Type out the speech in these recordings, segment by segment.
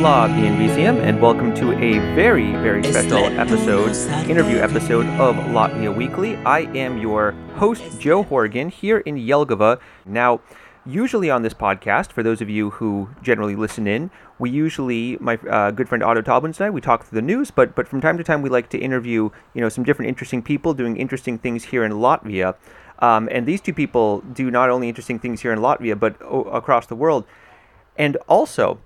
Labdien visiem, and welcome to a very, very special episode, interview episode of Latvia Weekly. I am your host, Joe Horgan, here in Jelgava. Now, usually on this podcast, for those of you who generally listen in, we usually, my uh, good friend Otto Talbins and I, we talk through the news, but but from time to time we like to interview, you know, some different interesting people doing interesting things here in Latvia. Um, and these two people do not only interesting things here in Latvia, but o- across the world. And also,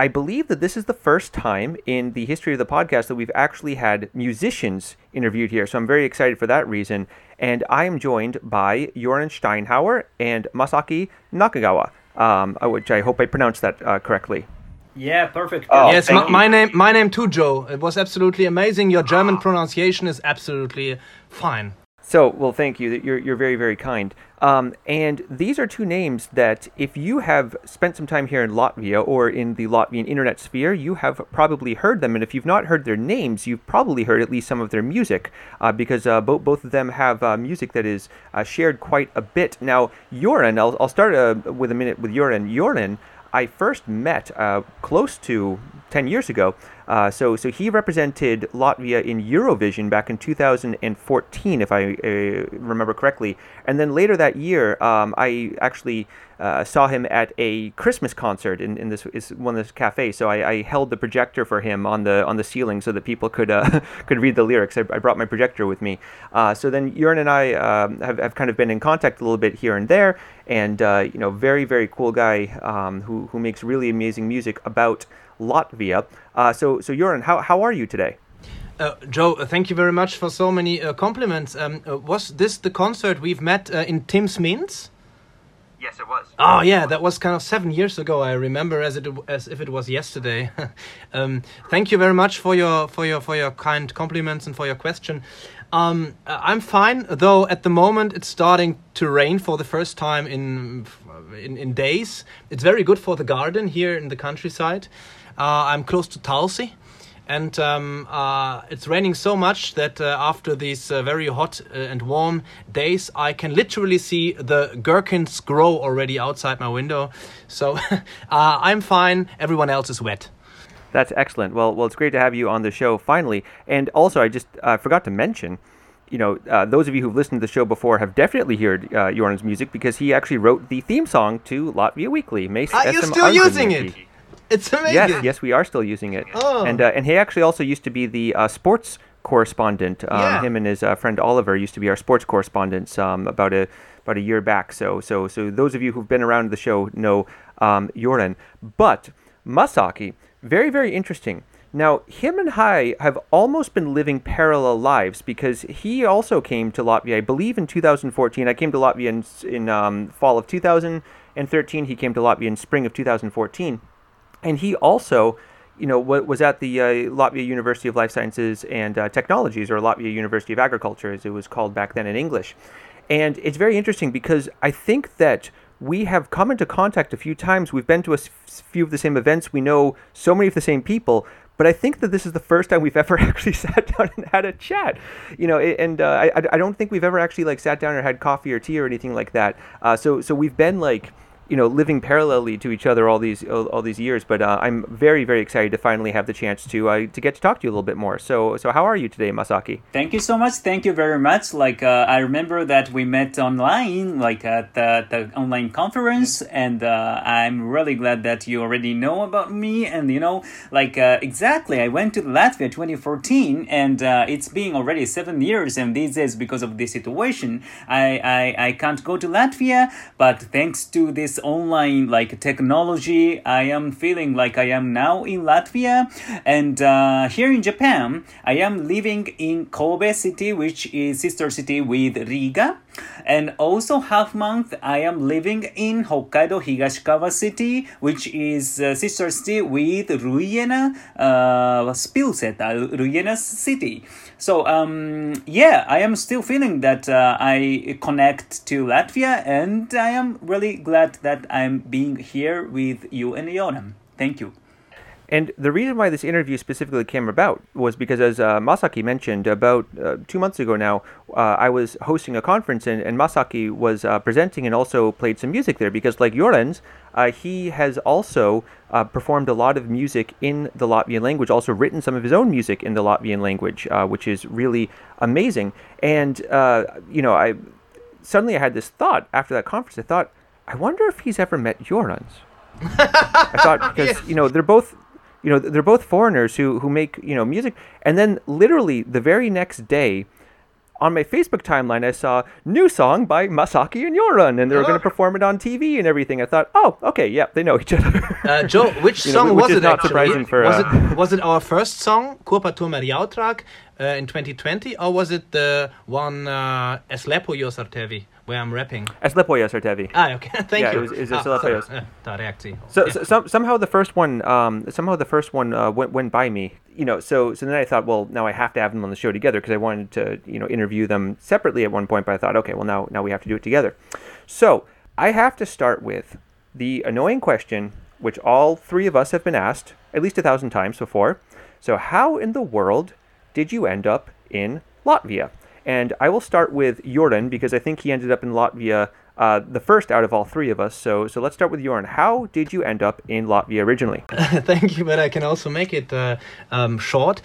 I believe that this is the first time in the history of the podcast that we've actually had musicians interviewed here. So I'm very excited for that reason. And I am joined by Joran Steinhauer and Masaki Nakagawa, um, uh, which I hope I pronounced that uh, correctly. Yeah, perfect. Oh, yes, my, my name, my name too, Joe. It was absolutely amazing. Your German pronunciation is absolutely fine. So, well, thank you. You're, you're very, very kind. Um, and these are two names that, if you have spent some time here in Latvia or in the Latvian internet sphere, you have probably heard them. And if you've not heard their names, you've probably heard at least some of their music, uh, because uh, bo- both of them have uh, music that is uh, shared quite a bit. Now, Joran, I'll, I'll start uh, with a minute with Joran. Joran, I first met uh, close to 10 years ago. Uh, so, so he represented Latvia in Eurovision back in 2014, if I uh, remember correctly. And then later that year, um, I actually uh, saw him at a Christmas concert in, in this is one of the cafes. So I, I held the projector for him on the on the ceiling so that people could uh, could read the lyrics. I, I brought my projector with me. Uh, so then Jörn and I um, have, have kind of been in contact a little bit here and there. And uh, you know, very very cool guy um, who who makes really amazing music about Latvia. Uh, so so Jörn, how how are you today? Uh, Joe, uh, thank you very much for so many uh, compliments. Um, uh, was this the concert we've met uh, in Tim's Means? Yes, it was. Oh yeah, that was kind of seven years ago. I remember as it as if it was yesterday. um, thank you very much for your for your for your kind compliments and for your question. Um, I'm fine, though. At the moment, it's starting to rain for the first time in in, in days. It's very good for the garden here in the countryside. Uh, I'm close to Talsi. And um, uh, it's raining so much that uh, after these uh, very hot uh, and warm days, I can literally see the gherkins grow already outside my window. So uh, I'm fine. Everyone else is wet. That's excellent. Well, well, it's great to have you on the show finally. And also, I just uh, forgot to mention, you know, uh, those of you who've listened to the show before have definitely heard uh, Jorn's music because he actually wrote the theme song to Latvia Weekly. Meis Are you still using it? It's amazing. Yes, yes, we are still using it. Oh. And uh, and he actually also used to be the uh, sports correspondent. Um, Yeah. Him and his uh, friend Oliver used to be our sports correspondents um, about a about a year back. So so so those of you who've been around the show know um, Joran. But Masaki, very very interesting. Now, him and Hai have almost been living parallel lives because he also came to Latvia, I believe, in 2014. I came to Latvia in, in um, fall of 2013. He came to Latvia in spring of 2014 and he also you know was at the uh, Latvia University of Life Sciences and uh, Technologies or Latvia University of Agriculture as it was called back then in English and it's very interesting because I think that we have come into contact a few times we've been to a few of the same events we know so many of the same people but I think that this is the first time we've ever actually sat down and had a chat, you know. And uh, I, I- don't think we've ever actually like sat down or had coffee or tea or anything like that. Uh, so so we've been like you know living parallelly to each other all these all, all these years. But uh, I'm very very excited to finally have the chance to uh, to get to talk to you a little bit more. So so how are you today, Masaki? Thank you so much. Thank you very much. Like uh, I remember that we met online, like at the, the online conference, and uh, I'm really glad that you already know about me. And you know, like uh, exactly, I went to Latvia 2014, and uh, it's been already seven years. And these days, because of this situation, I, I I can't go to Latvia. But thanks to this online like technology, I am feeling like I am now in Latvia, and uh, here in Japan, I am living in Kobe city, which is sister city with Riga. And also half month I am living in Hokkaido Higashikawa city, which is uh, sister city with Rūjiena uh, Spilseta, Rūjiena city. So um, yeah, I am still feeling that uh, I connect to Latvia, and I am really glad that I'm being here with you and Yoram. Thank you. And the reason why this interview specifically came about was because, as uh, Masaki mentioned, about uh, two months ago now, uh, I was hosting a conference and, and Masaki was uh, presenting and also played some music there because, like Jorens, uh, he has also uh, performed a lot of music in the Latvian language, also written some of his own music in the Latvian language, which is really amazing. And, you know, I suddenly I had this thought after that conference. I thought, I wonder if he's ever met Jorens. I thought because yes. you know they're both you know they're both foreigners who who make you know music and then literally the very next day on my Facebook timeline, I saw new song by Masaki and Joran, and they were going to perform it on TV and everything. I thought, oh, okay, yeah, they know each other. uh, Joe, which song know, was it? Not actually? surprising for was, uh, it, was it our first song, Kurpa Tumer Jautrak, uh, in 2020, or was it the one uh, Es lepojos ar tevi? Where I'm rapping. Es lepojos ar tevi. Ah, okay. Thank yeah, you. it was, it was ah, uh, So, yeah. so some, somehow the first one, um, somehow the first one uh, went went by me. You know, so so then I thought, well, now I have to have them on the show together because I wanted to, you know, interview them separately at one point. But I thought, okay, well now now we have to do it together. So I have to start with the annoying question, which all three of us have been asked at least a thousand times before. So how in the world did you end up in Latvia? And I will start with Jordan because I think he ended up in Latvia uh, the first out of all three of us. So, so let's start with Jordan. How did you end up in Latvia originally? Thank you, but I can also make it uh, um, short.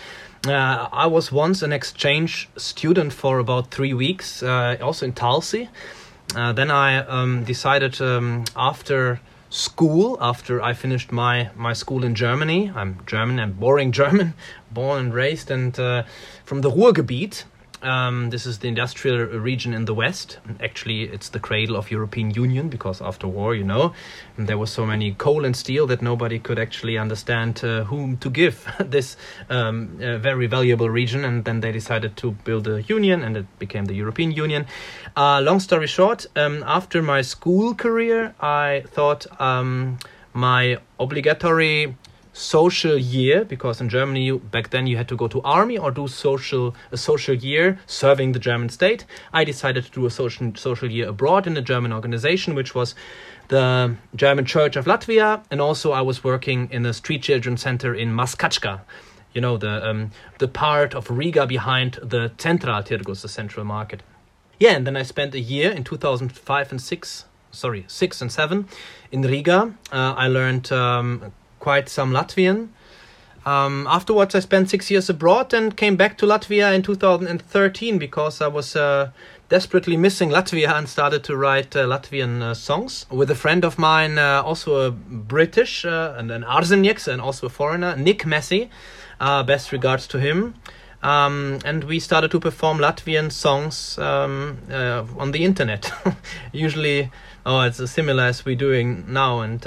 Uh, I was once an exchange student for about three weeks, uh, also in Talsi. Uh, then I um, decided um, after school, after I finished my, my school in Germany, I'm German and boring German, born and raised, and uh, from the Ruhrgebiet, um, this is the industrial region in the west. Actually, it's the cradle of European Union because after war, you know, there was so many coal and steel that nobody could actually understand uh, whom to give this um, uh, very valuable region. And then they decided to build a union, and it became the European Union. Uh, long story short, um, after my school career, I thought um, my obligatory social year because in Germany back then you had to go to army or do social a social year serving the German state. I decided to do a social social year abroad in a German organization which was the German Church of Latvia and also I was working in a street children center in Maskačka. You know the um, the part of Riga behind the Central Tirgus, the central market. Yeah, and then I spent a year in 2005 and 6 sorry, 6 and 7 in Riga. Uh, I learned um, quite some Latvian. Um, afterwards, I spent six years abroad and came back to Latvia in 2013 because I was uh, desperately missing Latvia and started to write uh, Latvian uh, songs with a friend of mine, uh, also a British uh, and an Arzenieks and also a foreigner, Nick Messi. Uh, best regards to him. Um, and we started to perform Latvian songs um, on the internet. Usually, oh, it's similar as we're doing now, and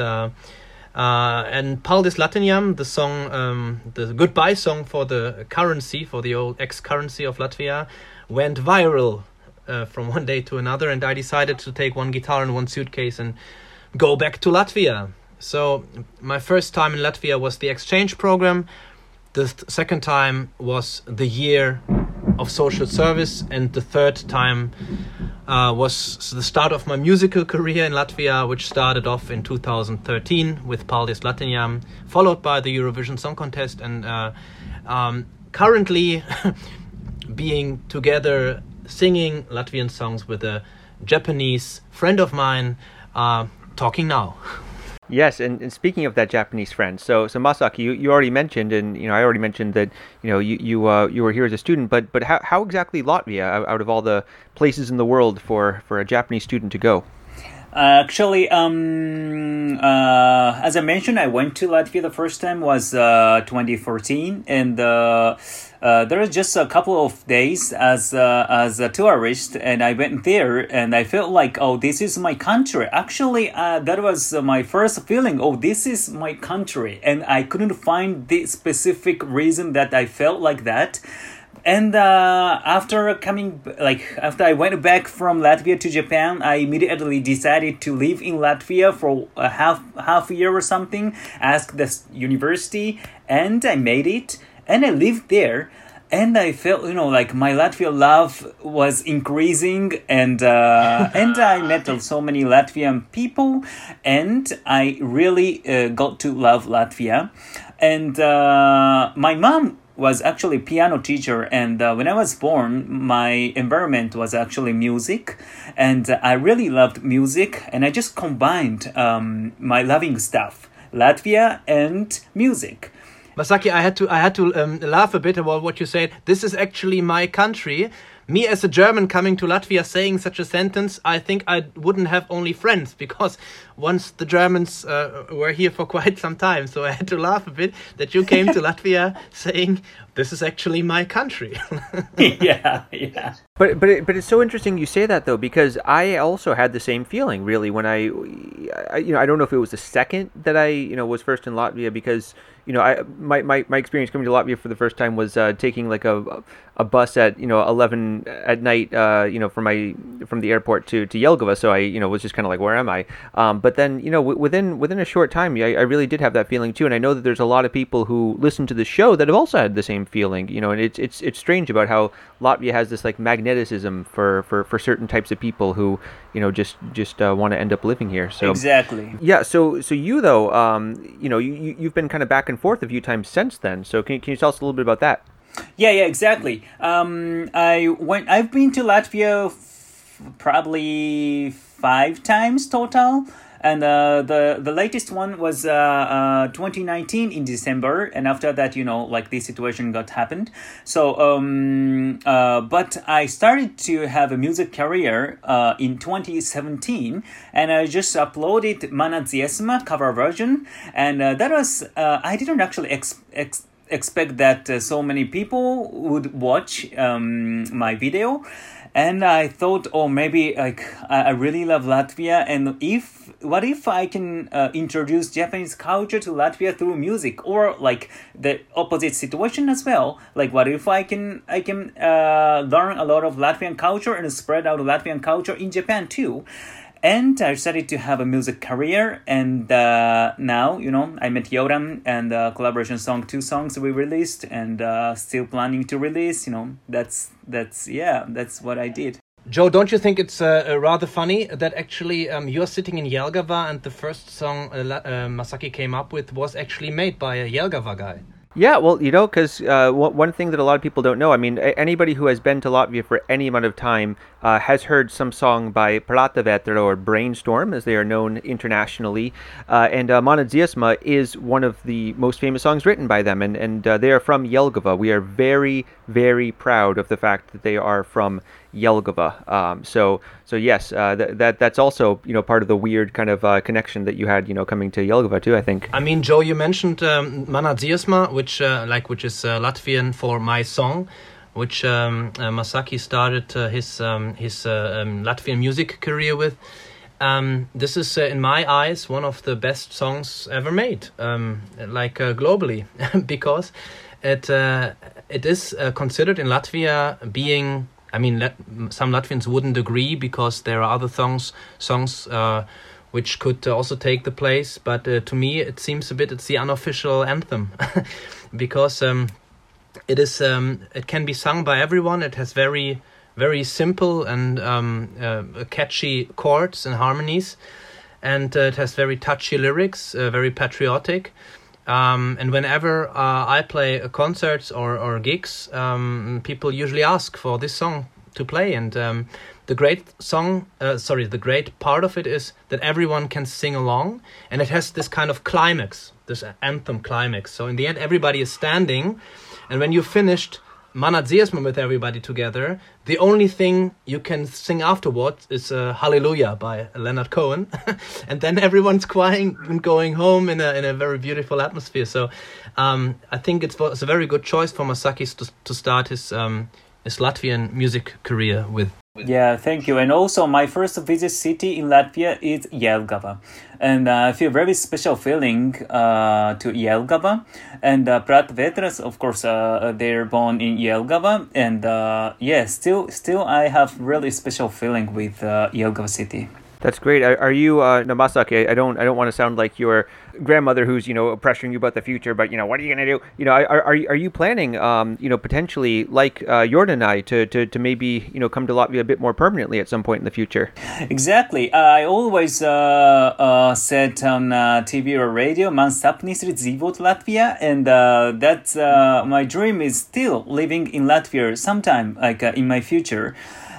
uh, and Paldies latiņam, the song, um, the goodbye song for the currency, for the old ex currency of Latvia, went viral uh, from one day to another. And I decided to take one guitar and one suitcase and go back to Latvia. So, my first time in Latvia was the exchange program. The th- second time was the year of social service, and the third time uh, was the start of my musical career in Latvia, which started off in 2013 with Paldies latiņam, followed by the Eurovision Song Contest, and uh, um, currently being together singing Latvian songs with a Japanese friend of mine, uh, talking now. Yes, and, and speaking of that Japanese friend, so so Masaki, you, you already mentioned, and you know I already mentioned that you know you you uh, you were here as a student, but but how, how exactly Latvia out of all the places in the world for for a Japanese student to go? Uh, actually, um, uh, as I mentioned, I went to Latvia the first time was uh, 2014, and uh, there was just a couple of days as uh, as a tourist, and I went there, and I felt like, oh, this is my country. Actually, uh, that was my first feeling. Oh, this is my country, and I couldn't find the specific reason that I felt like that and uh, after coming like after i went back from latvia to japan i immediately decided to live in latvia for a half half year or something asked the university and i made it and i lived there and I felt you know like my Latvia love was increasing and uh, and I met so many Latvian people and I really uh, got to love Latvia. And uh, my mom was actually piano teacher and uh, when i was born my environment was actually music and i really loved music and i just combined um, my loving stuff latvia and music Masaki, I had to I had to um, laugh a bit about what you said. This is actually my country. Me as a German coming to Latvia saying such a sentence, I think I wouldn't have only friends because once the Germans uh, were here for quite some time. So I had to laugh a bit that you came to Latvia saying this is actually my country. yeah, yeah. But but it, but it's so interesting you say that though because I also had the same feeling really when I, I you know I don't know if it was the second that I you know was first in Latvia because you know I my, my, my experience coming to Latvia for the first time was uh, taking like a a bus at you know 11 at night uh, you know from my from the airport to to Jelgava so I you know was just kind of like where am I? Um, but then you know w- within within a short time I, I really did have that feeling too. And I know that there's a lot of people who listen to the show that have also had the same feeling you know and it's it's it's strange about how Latvia has this like magneticism for for for certain types of people who you know just just uh, want to end up living here. So exactly. Yeah so so you though um you know you you've been kind of back and forth a few times since then. So can, can you tell us a little bit about that yeah, yeah, exactly. Um, I went. I've been to Latvia f- probably five times total, and uh, the the latest one was uh, uh, 2019 in December, and after that, you know, like this situation got happened. So, um, uh, but I started to have a music career uh, in 2017, and I just uploaded Mana Dziesma cover version, and uh, that was uh, I didn't actually ex. ex expect that uh, so many people would watch um, my video. And i thought oh maybe like i, really love latvia. And if what if i can uh, introduce japanese culture to latvia through music? Or like the opposite situation as well. Like what if i can i can uh, learn a lot of latvian culture and spread out latvian culture in japan too and I started to have a music career. And uh, now, you know, I met Yoram and the collaboration song, two songs we released, and uh, still planning to release. You know, that's that's yeah, that's what I did. Joe, don't you think it's uh, rather funny that actually um, you're sitting in Jelgava and the first song uh, uh, Masaki came up with was actually made by a Jelgava guy? Yeah, well, you know, because uh, one thing that a lot of people don't know, I mean, anybody who has been to Latvia for any amount of time uh, has heard some song by Prātavētra or Brainstorm, as they are known internationally. Uh, and uh, Mana Dziesma is one of the most famous songs written by them, and, and uh, they are from Jelgava. We are very, very proud of the fact that they are from Jelgava. Um, so, so yes, uh, th- that that's also you know part of the weird kind of uh, connection that you had, you know, coming to Jelgava too. I think. I mean, Joe, you mentioned um, Mana Dziesma, which uh, like which is uh, Latvian for my song which um, uh, Masaki started uh, his um, his um, Latvian music career with. Um, this is, in my eyes, one of the best songs ever made, like globally, because it it is considered in Latvia being. I mean, Lat- some Latvians wouldn't agree because there are other songs songs which could also take the place. But to me, it seems a bit it's the unofficial anthem because. Um, it is um, it can be sung by everyone. It has very very simple and um, uh, catchy chords and harmonies, and uh, it has very touchy lyrics, uh, very patriotic. Um, and whenever uh, I play concerts or, or gigs, um, people usually ask for this song to play. And um, the great song, uh, sorry, the great part of it is that everyone can sing along, and it has this kind of climax, this anthem climax. So in the end, everybody is standing and when you finished Mana Dziesma with everybody together, the only thing you can sing afterwards is uh, Hallelujah by Leonard Cohen. and then everyone's crying and going home in a, in a very beautiful atmosphere. So um, I think it's, it's a very good choice for Masaki to, to start his, um, his Latvian music career with. Yeah, thank you. And also, my first visit city in Latvia is Jelgava, and uh, I feel very special feeling uh, to Jelgava. And uh, Prātavētras, of course, uh, they're born in Jelgava, and uh, yeah, still, still, I have really special feeling with uh, Jelgava city. That's great. Are, are you, uh, Namasaki? I don't, I don't want to sound like your grandmother who's, you know, pressuring you about the future. But you know, what are you gonna do? You know, are, are, are you planning, um, you know, potentially like uh, Jordan and I to, to, to maybe, you know, come to Latvia a bit more permanently at some point in the future? Exactly. I always uh, uh, said on uh, TV or radio, "Man sapnis dzīvot Latvia," and uh, that's uh, my dream is still living in Latvia sometime, like in my future.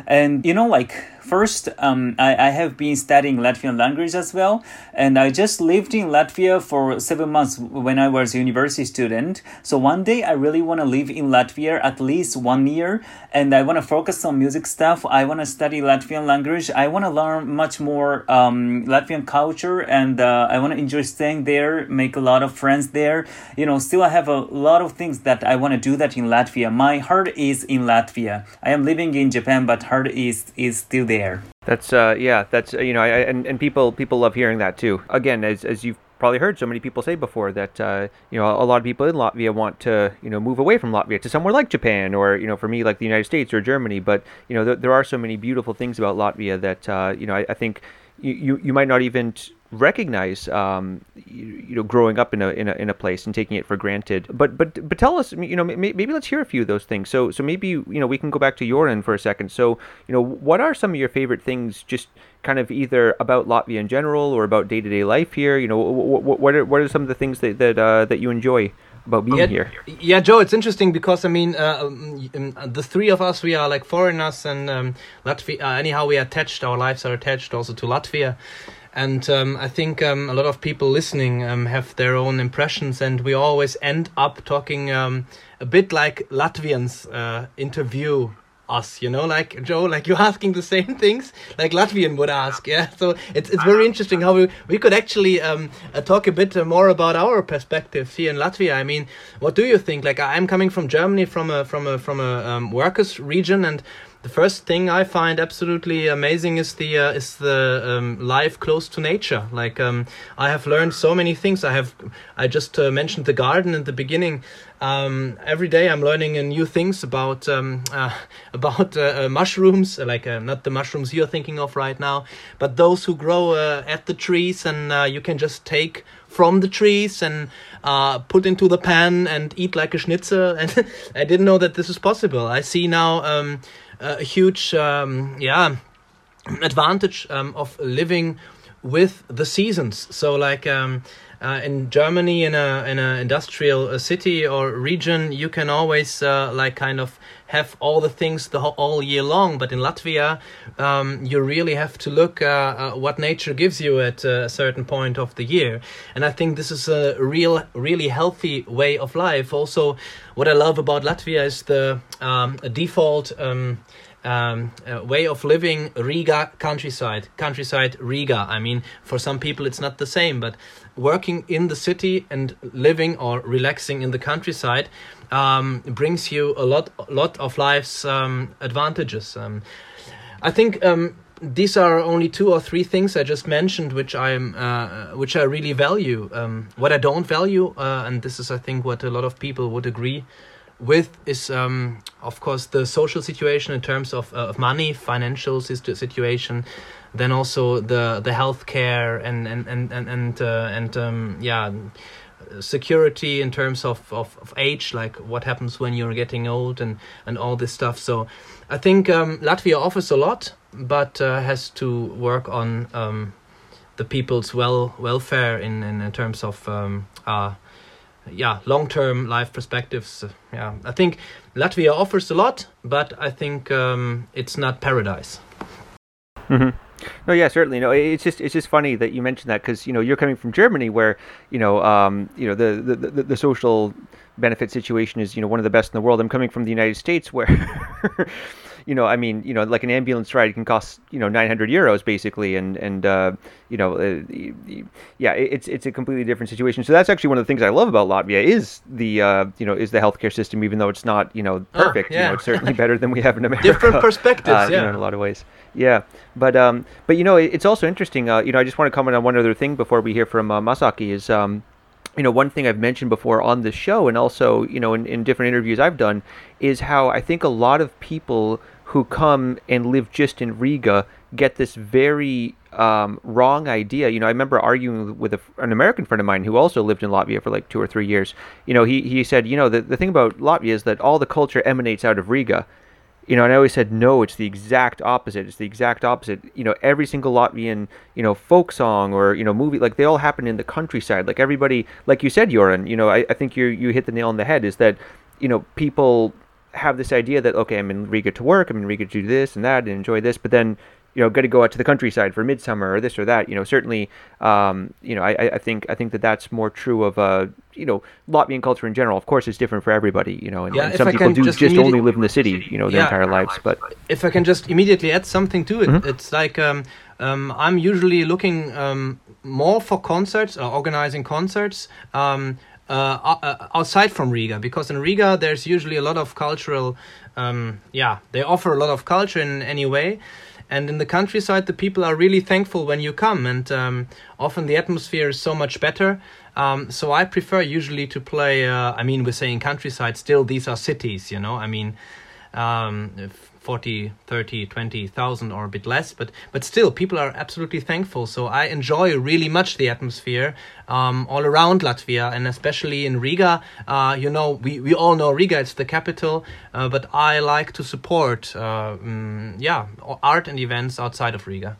And you know, like First, um, I, I have been studying Latvian language as well, and I just lived in Latvia for seven months when I was a university student. So one day I really want to live in Latvia at least one year, and I want to focus on music stuff. I want to study Latvian language. I want to learn much more um, Latvian culture, and uh, I want to enjoy staying there, make a lot of friends there. You know, still I have a lot of things that I want to do that in Latvia. My heart is in Latvia. I am living in Japan, but heart is is still there there. That's uh, yeah, that's uh, you know, I, and and people people love hearing that too. Again, as as you've probably heard so many people say before that uh, you know a lot of people in Latvia want to you know move away from Latvia to somewhere like Japan or you know for me like the United States or Germany. But you know th- there are so many beautiful things about Latvia that uh, you know I, I think you, you you might not even recognize um, you, you, know growing up in a, in a in a place and taking it for granted but but but tell us you know maybe let's hear a few of those things so so maybe you know we can go back to your end for a second so you know what are some of your favorite things just kind of either about Latvia in general or about day-to-day life here you know what, what are what are some of the things that that uh, that you enjoy about being yeah, here. Yeah, Joe, it's interesting because I mean, uh, um, um, the three of us, we are like foreigners, and um, Latvia. Uh, anyhow, we are attached. Our lives are attached also to Latvia, and um, I think um, a lot of people listening um, have their own impressions, and we always end up talking um, a bit like Latvians uh, interview us, you know, like Joe, like you're asking the same things like Latvian would ask, yeah. So it's it's very interesting how we we could actually um, uh, talk a bit more about our perspectives here in Latvia. I mean, what do you think? Like I'm coming from Germany, from a from a from a um, workers region, and the first thing I find absolutely amazing is the uh, is the um, life close to nature. Like um, I have learned so many things. I have I just uh, mentioned the garden in the beginning. Um, every day I'm learning new things about um, uh, about uh, uh, mushrooms, like not the mushrooms you're thinking of right now, but those who grow at the trees, and you can just take from the trees and uh, put into the pan and eat like a schnitzel. And I didn't know that this is possible. I see now um, a huge, um, yeah, advantage um, of living with the seasons. So like um, uh, in Germany, in a in an industrial uh, city or region, you can always uh, like kind of have all the things the all year long. But in Latvia, um, you really have to look uh, uh, what nature gives you at a certain point of the year. And I think this is a real, really healthy way of life. Also, what I love about Latvia is the um, default. Um, um, uh, way of living Riga countryside, countryside Riga. I mean, for some people it's not the same, but working in the city and living or relaxing in the countryside um, brings you a lot, lot of life's um, advantages. Um, I think um, these are only two or three things I just mentioned, which I'm, uh, which I really value. Um, what I don't value, uh, and this is, I think, what a lot of people would agree with is um, of course the social situation in terms of, uh, of money financial situation then also the the healthcare and and and and and, uh, and um, yeah security in terms of, of, of age like what happens when you're getting old and and all this stuff. So i think um, latvia offers a lot but uh, has to work on um, the people's well welfare in in, in terms of um, uh, yeah long term life perspectives. Yeah i think latvia offers a lot but i think um, it's not paradise. Mm-hmm. No, yeah, certainly. No, it's just it's just funny that you mentioned that because you know you're coming from Germany, where you know um, you know the, the, the, the social benefit situation is you know one of the best in the world. I'm coming from the United States, where you know, I mean, you know, like an ambulance ride can cost, you know, 900 euros basically, and and uh, you know, uh, yeah, it's it's a completely different situation. So that's actually one of the things I love about Latvia is the uh, you know is the healthcare system, even though it's not you know ah, perfect. yeah. You know, it's certainly better than we have in America. Different perspectives, uh, yeah, you know, in a lot of ways. Yeah, but um, but you know, it's also interesting. Uh, you know, I just want to comment on one other thing before we hear from uh, Masaki is um you know, one thing I've mentioned before on the show and also, you know, in, in different interviews I've done is how I think a lot of people who come and live just in Riga get this very um, wrong idea. You know, I remember arguing with a, an American friend of mine who also lived in Latvia for like two or three years. You know, he, he said, you know, the, the thing about Latvia is that all the culture emanates out of Riga. You know, and I always said, no, it's the exact opposite. It's the exact opposite. You know, every single Latvian, you know, folk song or, you know, movie, like they all happen in the countryside. Like everybody, like you said, Joran, you know, I, I think you you hit the nail on the head is that, you know, people have this idea that, okay, I'm in Riga to work, I'm in Riga to do this and that and enjoy this, but then you know, got to go out to the countryside for midsummer or this or that. You know, certainly, um, you know, I, I think I think that that's more true of uh, you know, Latvian culture in general. Of course, it's different for everybody. You know, and, Yeah, and some I people do just just, only live in the city, you know, their Yeah. entire lives. But if I can just immediately add something to it, Mm-hmm. it's like um, um, I'm usually looking um, more for concerts or organizing concerts um, uh, uh, outside from Riga because in Riga there's usually a lot of cultural, um, yeah, they offer a lot of culture in any way. And in the countryside, the people are really thankful when you come, and um, often the atmosphere is so much better. Um, so I prefer usually to play. Uh, I mean, we're saying countryside. Still, these are cities, you know. I mean, um, if 40 30 20,000 or a bit less but but still people are absolutely thankful. So I enjoy really much the atmosphere um, all around Latvia and especially in Riga. Uh, you know we, we all know Riga it's the capital uh, but I like to support uh, mm, yeah art and events outside of Riga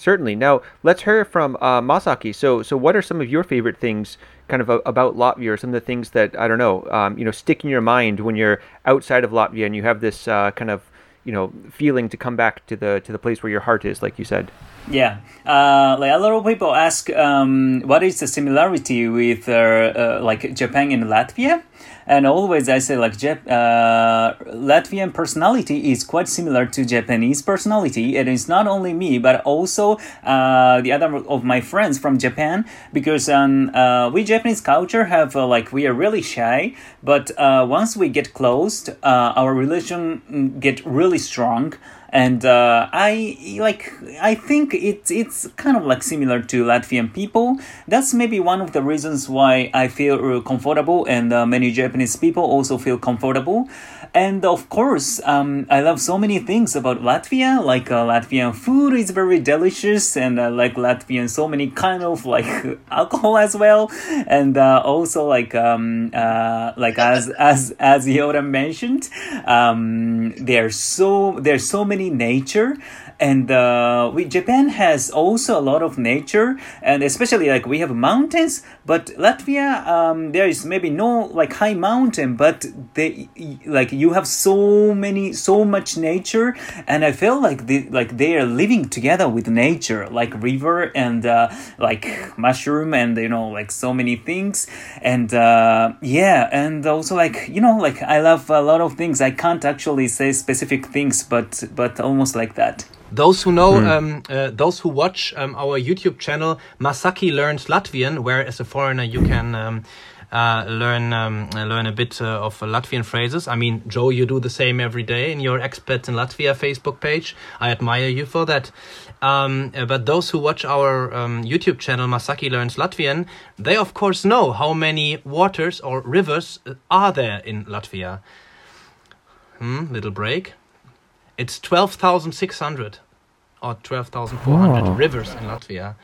certainly, now let's hear from uh, Masaki. So, so what are some of your favorite things, kind of a, about Latvia, or some of the things that I don't know, um, you know, stick in your mind when you're outside of Latvia and you have this uh, kind of you know feeling to come back to the to the place where your heart is, like you said. Yeah, uh, like a lot of people ask, um, what is the similarity with uh, uh, like Japan and Latvia? And always I say like Jap- uh, Latvian personality is quite similar to Japanese personality. It is not only me, but also uh, the other of my friends from Japan, because um, uh, we Japanese culture have uh, like we are really shy, but uh, once we get closed, uh, our relation mm, get really strong and uh, I like I think it's it's kind of like similar to Latvian people. That's maybe one of the reasons why I feel comfortable, and uh, many Japanese people also feel comfortable. And of course, um, I love so many things about Latvia. Like uh, Latvian food is very delicious, and I like Latvian so many kind of like alcohol as well, and uh, also like um, uh, like as as as Yoda mentioned, um, there's so there's so many nature and uh, we Japan has also a lot of nature, and especially like we have mountains. But Latvia, um, there is maybe no like high mountain, but they like you have so many so much nature, and I feel like they like they are living together with nature, like river and uh, like mushroom and you know like so many things, and uh, yeah, and also like you know like I love a lot of things. I can't actually say specific things, but but almost like that. Those who know, um, uh, those who watch um, our YouTube channel, Masaki learns Latvian, where as a foreigner you can um, uh, learn um, uh, learn a bit uh, of Latvian phrases. I mean, Joe, you do the same every day in your Expats in Latvia Facebook page. I admire you for that. Um, uh, but those who watch our um, YouTube channel, Masaki learns Latvian, they of course know how many waters or rivers uh, are there in Latvia. Hmm, little break. It's 12,600 or 12,400 Wow. rivers in Latvia.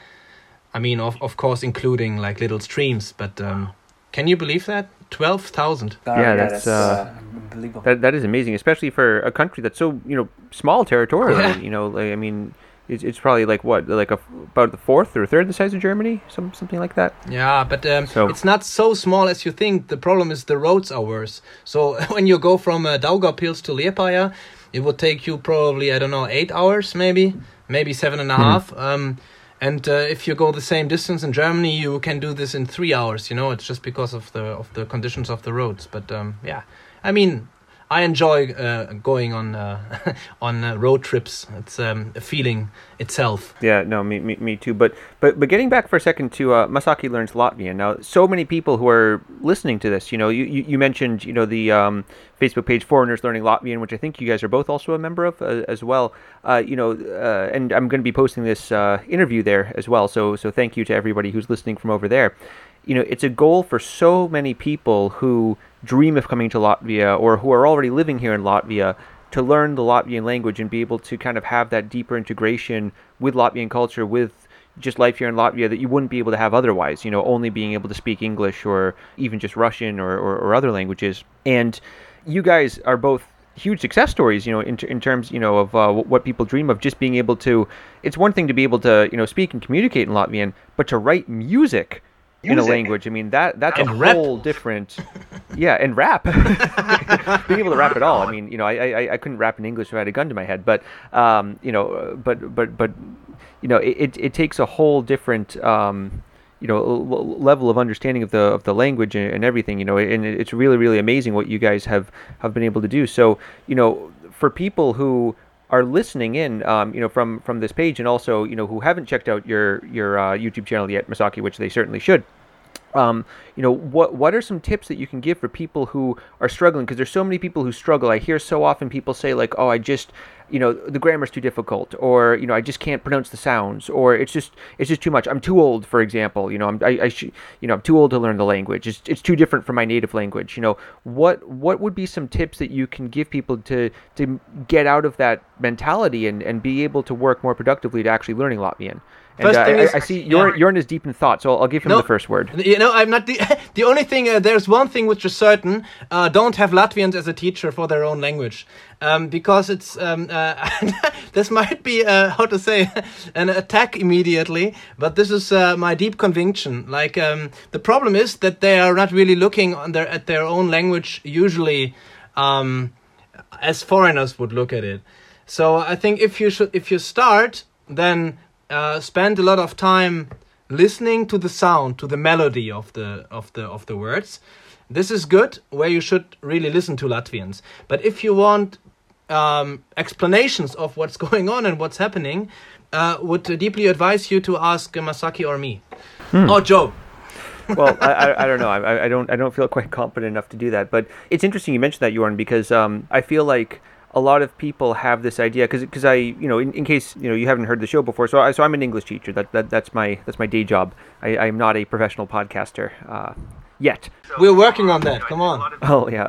I mean, of, of course, including like little streams, but um, can you believe that? 12,000. Yeah, that's, uh, unbelievable. That that is amazing, especially for a country that's so you know small territorially. Yeah. You know, like, I mean, it's, it's probably like what like a, about the fourth or third the size of Germany, some something like that. Yeah, but um, So- it's not so small as you think. The problem is the roads are worse. So when you go from uh, Daugavpils to Liepāja, it would take you probably I don't know eight hours, maybe, maybe seven and a half. Um, and uh, if you go the same distance in Germany, you can do this in three hours. You know, it's just because of the of the conditions of the roads. But um, yeah, I mean, I enjoy uh, going on uh, on uh, road trips. It's um, a feeling itself. Yeah, no, me, me, me too. But but but getting back for a second to uh, Masaki learns Latvian. Now, so many people who are listening to this, you know, you, you, mentioned you know the um, Facebook page Foreigners Learning Latvian, which I think you guys are both also a member of uh, as well. Uh, you know, and I'm going to be posting this interview there as well. So so thank you to everybody who's listening from over there. You know, it's a goal for so many people who dream of coming to Latvia or who are already living here in Latvia to learn the Latvian language and be able to kind of have that deeper integration with Latvian culture, with just life here in Latvia that you wouldn't be able to have otherwise, you know, only being able to speak English or even just Russian or, or, or other languages. And you guys are both huge success stories, you know, in, in terms, you know, of uh, what people dream of just being able to, it's one thing to be able to, you know, speak and communicate in Latvian, but to write music in a language. I mean that that's And a rap. whole different. Yeah, and rap. Being able to rap at all. I mean, you know, I, I I couldn't rap in English if I had a gun to my head, but um, you know, but but but you know, it it, it takes a whole different um, you know level of understanding of the of the language and, and everything. You know, and it's really really amazing what you guys have have been able to do. So you know, for people who are listening in, um, you know, from from this page, and also you know who haven't checked out your your uh, YouTube channel yet, Masaki, which they certainly should. Um, you know, what what are some tips that you can give for people who are struggling? Because there's so many people who struggle. I hear so often people say like, "Oh, I just, you know, the grammar's too difficult," or you know, I just can't pronounce the sounds, or it's just it's just too much. I'm too old, for example. You know, I'm I, I sh- you know I'm too old to learn the language. It's it's too different from my native language. You know, what what would be some tips that you can give people to to get out of that mentality and and be able to work more productively to actually learning Latvian? And First uh, thing I, is- I see. Jorn, Jorn is deep in thought, so I'll, I'll give him No. the first word. You know, I'm not the the only thing. Uh, there's one thing which is certain: uh, don't have Latvians as a teacher for their own language, um, because it's um, uh, this might be uh, how to say an attack immediately. But this is uh, my deep conviction. Like um, the problem is that they are not really looking on their at their own language usually, um, as foreigners would look at it. So I think if you should if you start, then uh, spend a lot of time listening to the sound, to the melody of the of the of the words. This is good where you should really listen to Latvians. But if you want um, explanations of what's going on and what's happening, uh, would deeply advise you to ask Masaki or me or Joe. well, I, I, don't know. I, I don't I don't feel quite confident enough to do that. But it's interesting you mentioned that, Jorn, because um, I feel like a lot of people have this idea because because I you know in, in case you know you haven't heard the show before. So I, so I'm an English teacher. That, that that's my that's my day job. I, I'm not a professional podcaster uh, yet. We're working on that. Come on. Oh yeah,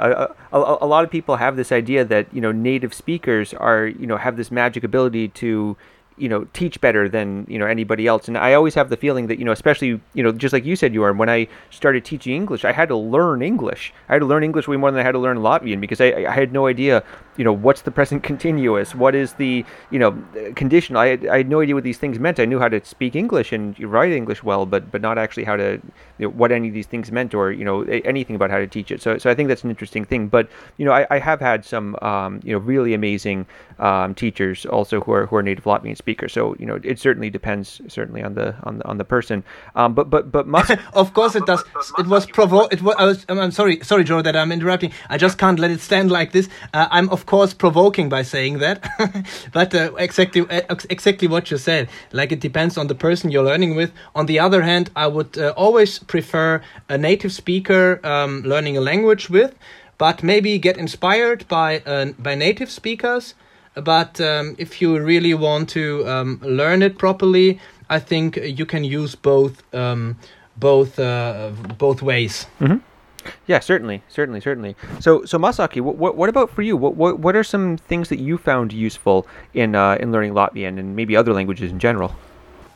a, a, a lot of people have this idea that you know native speakers are you know have this magic ability to you know teach better than you know anybody else, and I always have the feeling that you know especially you know just like you said, you are when I started teaching English, I had to learn English. I had to learn English way more than I had to learn Latvian because I, I had no idea you know what's the present continuous, what is the you know conditional. I had, I had no idea what these things meant. I knew how to speak English and write English well, but but not actually how to you know, what any of these things meant or you know anything about how to teach it. So so I think that's an interesting thing. But you know I, I have had some um, you know really amazing um, teachers also who are who are native Latvian speakers. So you know it certainly depends certainly on the on the on the person. Um, but but but must Of course it does. It was provo. It was. I was I'm, sorry, sorry, Joe, that I'm interrupting. I just can't let it stand like this. Uh, I'm of course provoking by saying that, but uh, exactly, uh, exactly what you said. Like it depends on the person you're learning with. On the other hand, I would uh, always prefer a native speaker um, learning a language with, but maybe get inspired by uh, by native speakers. But um, if you really want to um, learn it properly, I think you can use both um, both uh, both ways. Yeah, certainly, certainly, certainly. So, so Masaki, what, what, what about for you? What, what, what are some things that you found useful in uh, in learning Latvian and maybe other languages in general?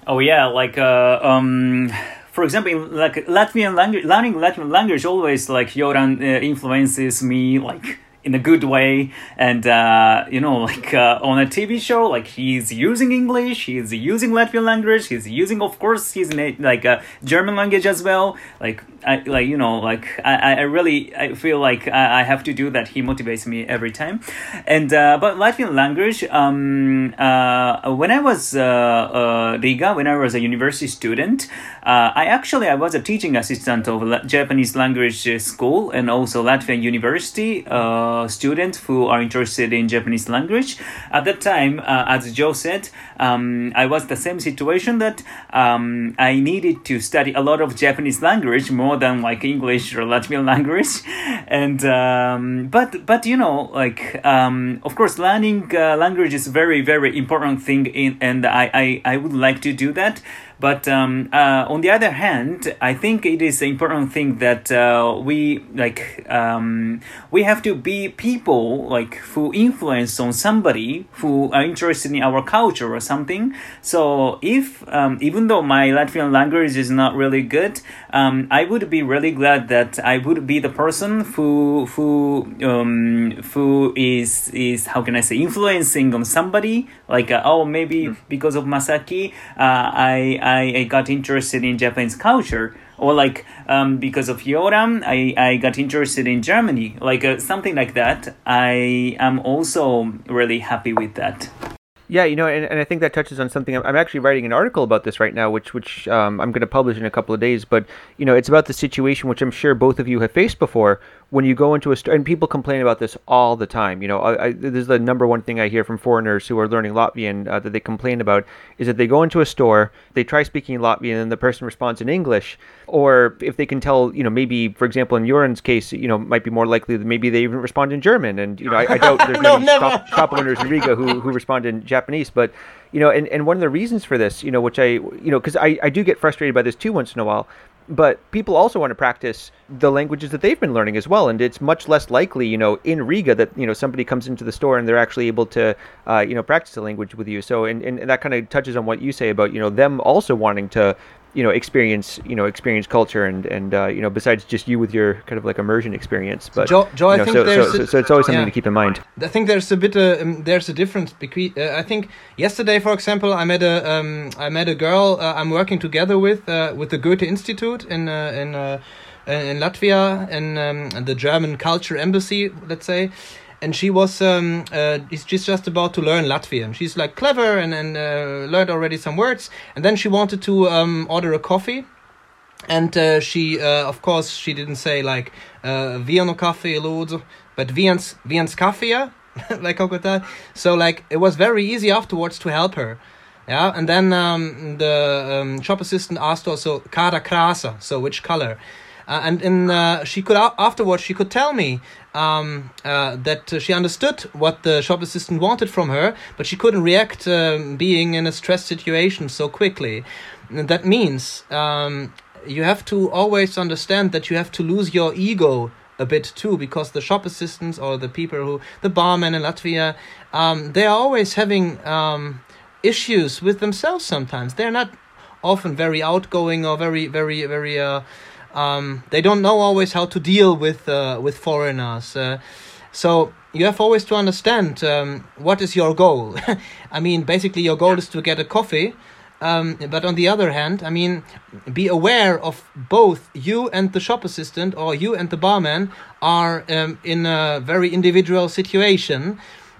Oh yeah, like uh, um, for example, like Latvian language, learning Latvian language always like Joran uh, influences me like in a good way, and uh, you know like uh, on a TV show, like he's using English, he's using Latvian language, he's using of course he's like uh, German language as well. Like I like you know like I, I really I feel like I, I have to do that. He motivates me every time, and uh, but Latvian language. Um, uh, when I was uh, uh, Riga, when I was a university student, uh, I actually I was a teaching assistant of Japanese language school and also Latvian university uh, students who are interested in Japanese language. At that time, uh, as Joe said, um, I was the same situation that um, I needed to study a lot of Japanese language more than like English or Latvian language, and um, but but you know like um, of course learning uh, language is very very important thing in and I, I I would like to do that But um, uh, on the other hand, I think it is an important thing that uh, we like um, we have to be people like who influence on somebody who are interested in our culture or something. So if um, even though my Latvian language is not really good, um, I would be really glad that I would be the person who who um, who is is how can I say influencing on somebody like uh, oh maybe mm. because of Masaki uh, I, I I got interested in Japanese culture or like um, because of Yoram, I, I got interested in Germany, like uh, something like that. I am also really happy with that. Yeah, you know, and, and I think that touches on something. I'm actually writing an article about this right now, which which um, I'm going to publish in a couple of days. But you know, it's about the situation which I'm sure both of you have faced before, when you go into a store, and people complain about this all the time. You know, I, I, this is the number one thing I hear from foreigners who are learning Latvian uh, that they complain about is that they go into a store, they try speaking Latvian, and the person responds in English, or if they can tell, you know, maybe for example in Joran's case, you know, might be more likely that maybe they even respond in German, and you know, I, I doubt there's no, many shop, shop, owners in Riga who who respond in Japanese, but you know, and, and one of the reasons for this, you know, which I, you know, because I, I do get frustrated by this too once in a while, but people also want to practice the languages that they've been learning as well and it's much less likely you know in riga that you know somebody comes into the store and they're actually able to uh, you know practice the language with you. So and, and that kind of touches on what you say about you know them also wanting to you know experience you know experience culture and and uh, you know besides just you with your kind of like immersion experience but Joe, Joe you know, I think so, there's so, so, it's always something yeah. to keep in mind I think there's a bit uh, um, there's a difference between uh, I think yesterday for example I met a um, I met a girl uh, I'm working together with uh, with the Goethe Institute in uh, in in Latvia and um, the German Culture Embassy let's say and she was um, uh, she's just about to learn Latvian. She's like clever and and uh, learned already some words. And then she wanted to um, order a coffee, and uh, she uh, of course she didn't say like uh, vienu kafiju lūdzu but viens viens kafija like that so like it was very easy afterwards to help her yeah and then um, the um, shop assistant asked also kāda krāsa so which color uh, and in uh, she could afterwards she could tell me um, uh, that she understood what the shop assistant wanted from her, but she couldn't react um, being in a stress situation so quickly. And that means um, you have to always understand that you have to lose your ego a bit too because the shop assistants or the people who the barman in Latvia um, they are always having um, issues with themselves sometimes they're not often very outgoing or very very very uh, um, they don't know always how to deal with uh, with foreigners uh, so you have always to understand um, what is your goal I mean basically your goal is to get a coffee um, but on the other hand, I mean, be aware of both you and the shop assistant or you and the barman are um, in a very individual situation.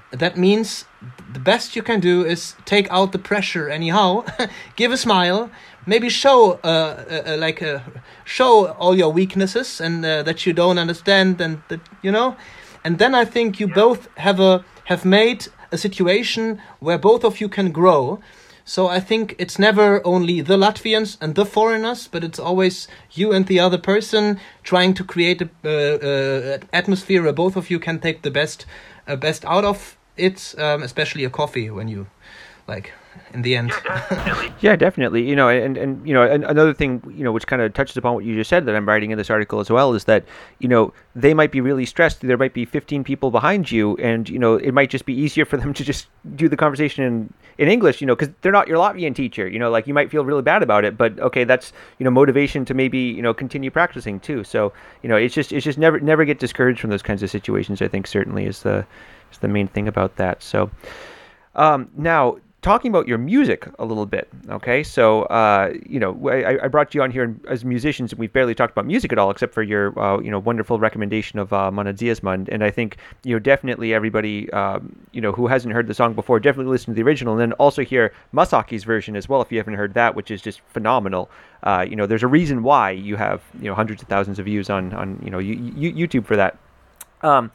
That means the best you can do is take out the pressure anyhow, give a smile, maybe show uh, uh, uh like uh, show all your weaknesses and uh, that you don't understand and that you know, and then I think you yeah. both have a have made a situation where both of you can grow so I think it's never only the Latvians and the foreigners, but it's always you and the other person trying to create a uh, uh, atmosphere where both of you can take the best uh, best out of it, um, especially a coffee when you like in the end. Yeah, definitely. yeah, definitely. You know, and and you know, another thing, you know, which kind of touches upon what you just said that I'm writing in this article as well is that you know they might be really stressed. There might be 15 people behind you, and you know it might just be easier for them to just do the conversation in in English. You know, because they're not your Latvian teacher. You know, like you might feel really bad about it, but okay, that's you know motivation to maybe you know continue practicing too. So you know, it's just it's just never never get discouraged from those kinds of situations. I think certainly is the is the main thing about that. So um, now talking about your music a little bit. Okay, so uh, you know, I, I, brought you on here as musicians, and we've barely talked about music at all, except for your uh, you know wonderful recommendation of uh, and I think you know definitely everybody um, you know who hasn't heard the song before definitely listen to the original, and then also hear Masaki's version as well if you haven't heard that, which is just phenomenal. Uh, you know, there's a reason why you have you know hundreds of thousands of views on on you know YouTube for that. Um,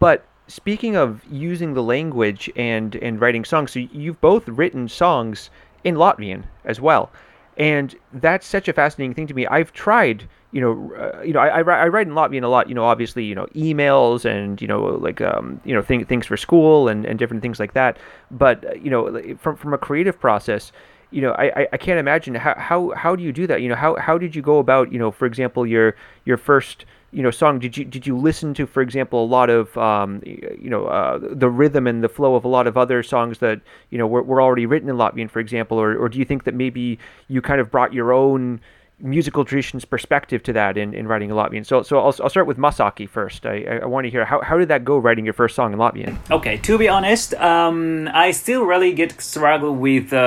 but speaking of using the language and and writing songs, so you've both written songs in Latvian as well, and that's such a fascinating thing to me. I've tried, you know, uh, you know, I, I, I, write in Latvian a lot. You know, obviously, you know, emails and you know, like um, you know, thing, things for school and, and different things like that. But uh, you know, from from a creative process, you know, I, I can't imagine how, how how do you do that? You know, how how did you go about, you know, for example, your your first you know song did you did you listen to for example a lot of um, you know uh, the rhythm and the flow of a lot of other songs that you know were, were already written in Latvian for example or, or do you think that maybe you kind of brought your own musical traditions perspective to that in, in writing in Latvian. So so I'll, I'll start with Masaki first. I, I want to hear how, how did that go writing your first song in Latvian? Okay, to be honest, um, I still really get struggle with uh,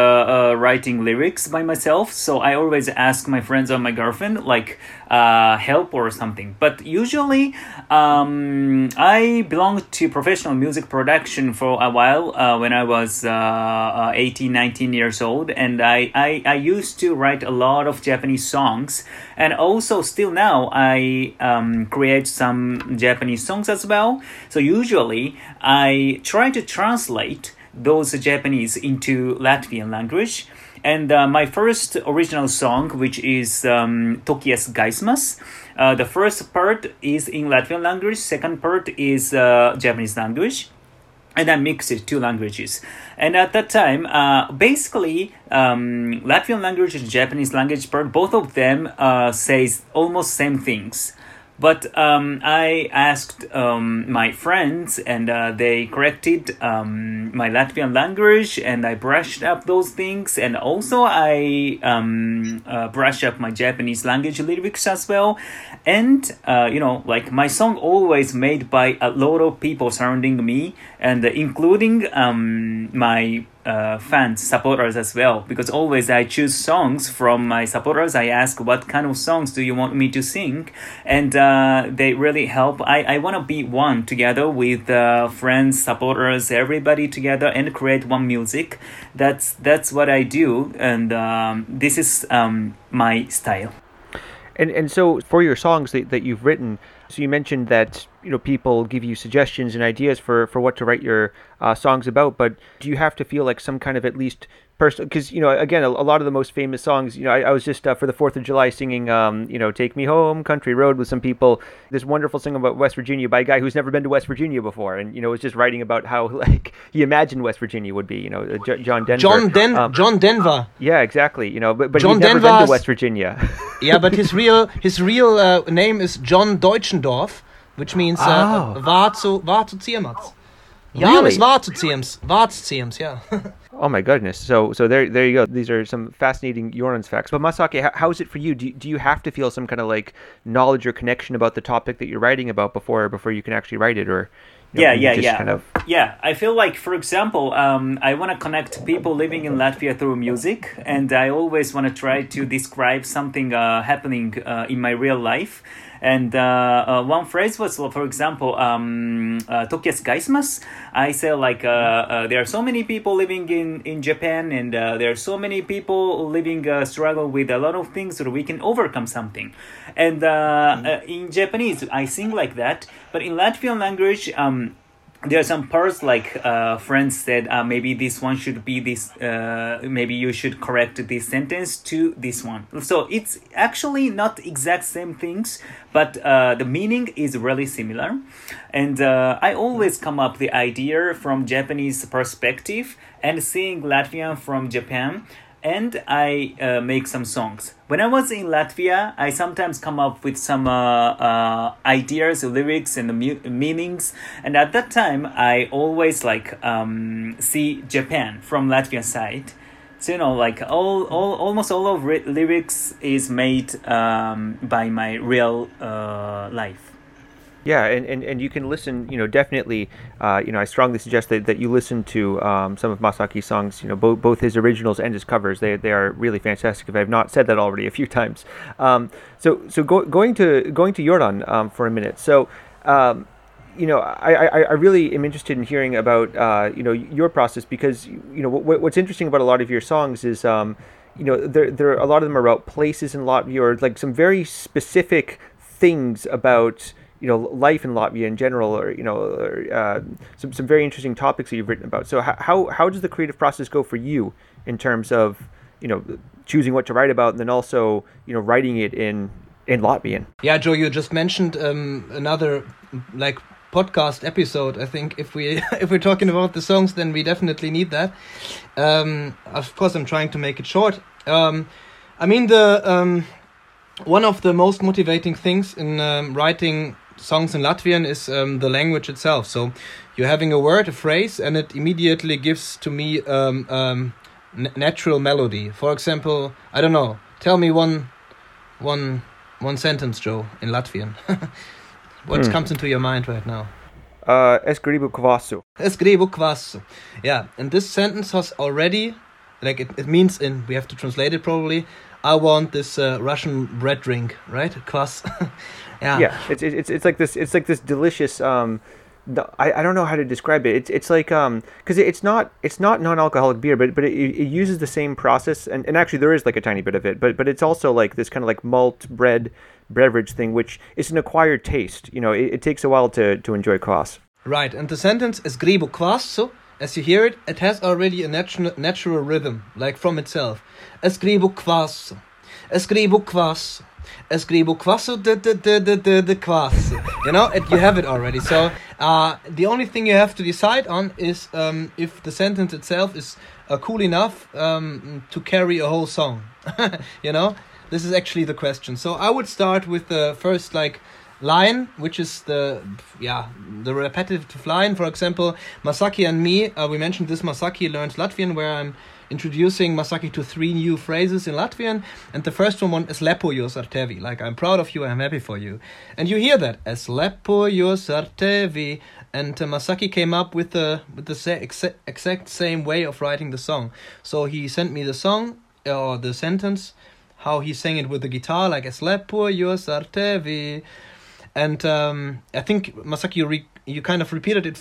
uh, writing lyrics by myself. So I always ask my friends or my girlfriend like uh, help or something. But usually, um, I belonged to professional music production for a while uh, when I was uh, uh, 18, 19 years old, and I, I, I used to write a lot of Japanese songs, and also still now I um, create some Japanese songs as well. So usually I try to translate those Japanese into Latvian language and uh, my first original song, which is um, Gaismas, uh, the first part is in Latvian language, second part is uh, Japanese language. And I mixed it two languages. And at that time, uh, basically, um, Latvian language and Japanese language both of them uh, says almost same things. But um, I asked um, my friends, and uh, they corrected um, my Latvian language, and I brushed up those things, and also I um, uh, brushed up my Japanese language lyrics as well. And uh, you know, like my song always made by a lot of people surrounding me, and including um, my uh, fans, supporters as well. Because always I choose songs from my supporters. I ask, what kind of songs do you want me to sing? And uh, they really help. I, I want to be one together with uh, friends, supporters, everybody together and create one music. That's, that's what I do. And um, this is um, my style. And, and so for your songs that, that you've written, so you mentioned that you know people give you suggestions and ideas for for what to write your uh, songs about, but do you have to feel like some kind of at least personal? Because you know, again, a, a, lot of the most famous songs. You know, I, I was just uh, for the Fourth of July singing, um, you know, "Take Me Home, Country Road" with some people. This wonderful song about West Virginia by a guy who's never been to West Virginia before, and you know, was just writing about how like he imagined West Virginia would be. You know, uh, J- John Denver. John Den- um, John Denver. Yeah, exactly. You know, but but John he's never Denver's, been to West Virginia. yeah, but his real his real uh, name is John Deutschendorf which means uh, oh. Vācu, Vācu ciemats. Really? Jānis Vācu ciems, Vācu ciems, yeah. oh my goodness! So so there there you go. These are some fascinating Joran's facts. But Masaki, how, how is it for you? Do do you have to feel some kind of like knowledge or connection about the topic that you're writing about before before you can actually write it, or you know, yeah, yeah, yeah. Kind of... Yeah, I feel like, for example, um, I want to connect people living in Latvia through music, and I always want to try to describe something uh, happening uh, in my real life. And uh, uh, one phrase was, for example, um, uh, Tokies Gaismas. I say like uh, uh, there are so many people living in, in Japan, and uh, there are so many people living uh, struggle with a lot of things, so we can overcome something. And mm. in Japanese, I sing like that, but in Latvian language, um, there are some parts like uh, friends said uh, maybe this one should be this uh, maybe you should correct this sentence to this one. So it's actually not exact same things but uh, the meaning is really similar. And uh, i always come up the idea from japanese perspective and seeing latvian from japan and I uh, make some songs. When I was in Latvia, I sometimes come up with some uh, uh, ideas, lyrics, and mu- meanings. And at that time, I always like um, see Japan from Latvian side. So you know, like all, all almost all of ri- lyrics is made um, by my real uh, life. Yeah, and, and, and you can listen, you know, definitely, uh, you know, I strongly suggest that, that you listen to um, some of Masaki's songs, you know, both both his originals and his covers. They, they are really fantastic. If I've not said that already a few times. Um, so so go, going to going to Joran um, for a minute. So, um, you know, I, I, I really am interested in hearing about, uh, you know, your process because, you know, what, what's interesting about a lot of your songs is, um, you know, there, there a lot of them are about places in Latvia or like some very specific things about you know life in Latvia in general, or you know, or, uh, some some very interesting topics that you've written about. So how how does the creative process go for you in terms of you know choosing what to write about, and then also you know writing it in in Latvian? Yeah, Joe, you just mentioned um, another like podcast episode. I think if we if we're talking about the songs, then we definitely need that. Um, of course, I'm trying to make it short. Um, I mean the um, one of the most motivating things in um, writing songs in Latvian is um, the language itself. So you're having a word, a phrase, and it immediately gives to me um, um, natural melody. For example, I don't know. Tell me one, one, one sentence, Joe, in Latvian. what Hmm. comes into your mind right now? Uh, es gribu kvasu. Es gribu kvasu. Yeah, and this sentence has already, like it, it means in, we have to translate it probably, I want this uh, Russian bread drink, right? Kvass. yeah. yeah it's it's it's like this it's like this delicious um I, I don't know how to describe it. It's it's like um because it's not it's not non-alcoholic beer, but but it, it uses the same process, and, and actually there is like a tiny bit of it, but but it's also like this kind of like malt bread beverage thing, which is an acquired taste. You know, it, it takes a while to to enjoy kvass. Right, and the sentence es gribu So as you hear it, it has already a natural natural rhythm, like from itself. Es gribu kvasu, es gribu kvasu, es gribu de de de de de de kvasu. You know, it, you have it already. So uh, the only thing you have to decide on is um, if the sentence itself is uh, cool enough um, to carry a whole song. you know, this is actually the question. So I would start with the first like line, which is the yeah the repetitive line. For example, Masaki and me. Uh, we mentioned this. Masaki learns Latvian, where I'm introducing Masaki to three new phrases in Latvian, and the first one is "Lepojos ar tevi," like "I'm proud of you, I'm happy for you," and you hear that as "Lepojos ar tevi." And uh, Masaki came up with the with the exact same way of writing the song. So he sent me the song uh, or the sentence, how he sang it with the guitar, like "Es lepojos ar tevi." And um, I think Masaki, re- you kind of repeated it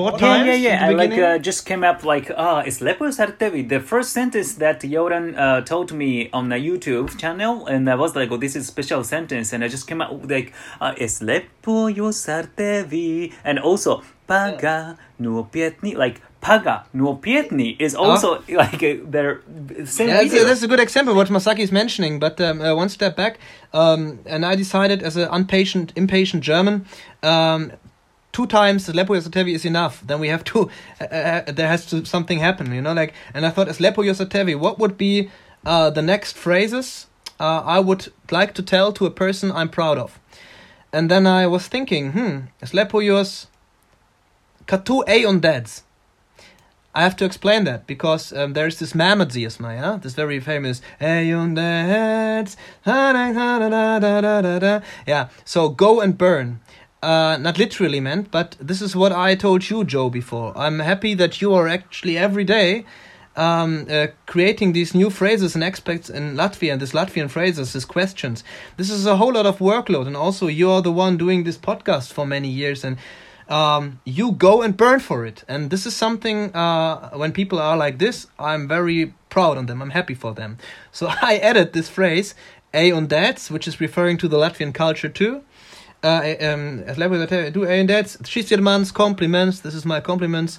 four Yeah, times. yeah, yeah. I like uh, just came up like, ah, it's Lepos Artevi. The first sentence that Joran uh, told me on the YouTube channel, and I was like, oh, this is special sentence, and I just came up like, uh, es Lepos Artevi, and also paga nuopietni, like paga nuopietni is also like uh, their same Yeah, that's, video. that's a good example what Masaki is mentioning. But um, uh, one step back, um, and I decided as an impatient, impatient German, um, two times lepo yosatevi is enough. Then we have to, uh, uh, there has to something happen, you know. Like, and I thought as lepo yosatevi, what would be uh, the next phrases uh, I would like to tell to a person I'm proud of? And then I was thinking, hmm, as lepo yos katu a on dads. I have to explain that because um, there's this Mana Dziesma, yeah? This very famous "Hey on the yeah. So go and burn. Uh, not literally meant, but this is what I told you, Joe, before. I'm happy that you are actually every day um, uh, creating these new phrases and aspects in Latvian, these Latvian phrases, these questions. This is a whole lot of workload, and also you are the one doing this podcast for many years, and um, you go and burn for it. And this is something uh, when people are like this, I'm very proud on them. I'm happy for them. So I added this phrase, A on dads, which is referring to the Latvian culture too. Uh, um, level that I do A on dads, Šis compliments. This is my compliments.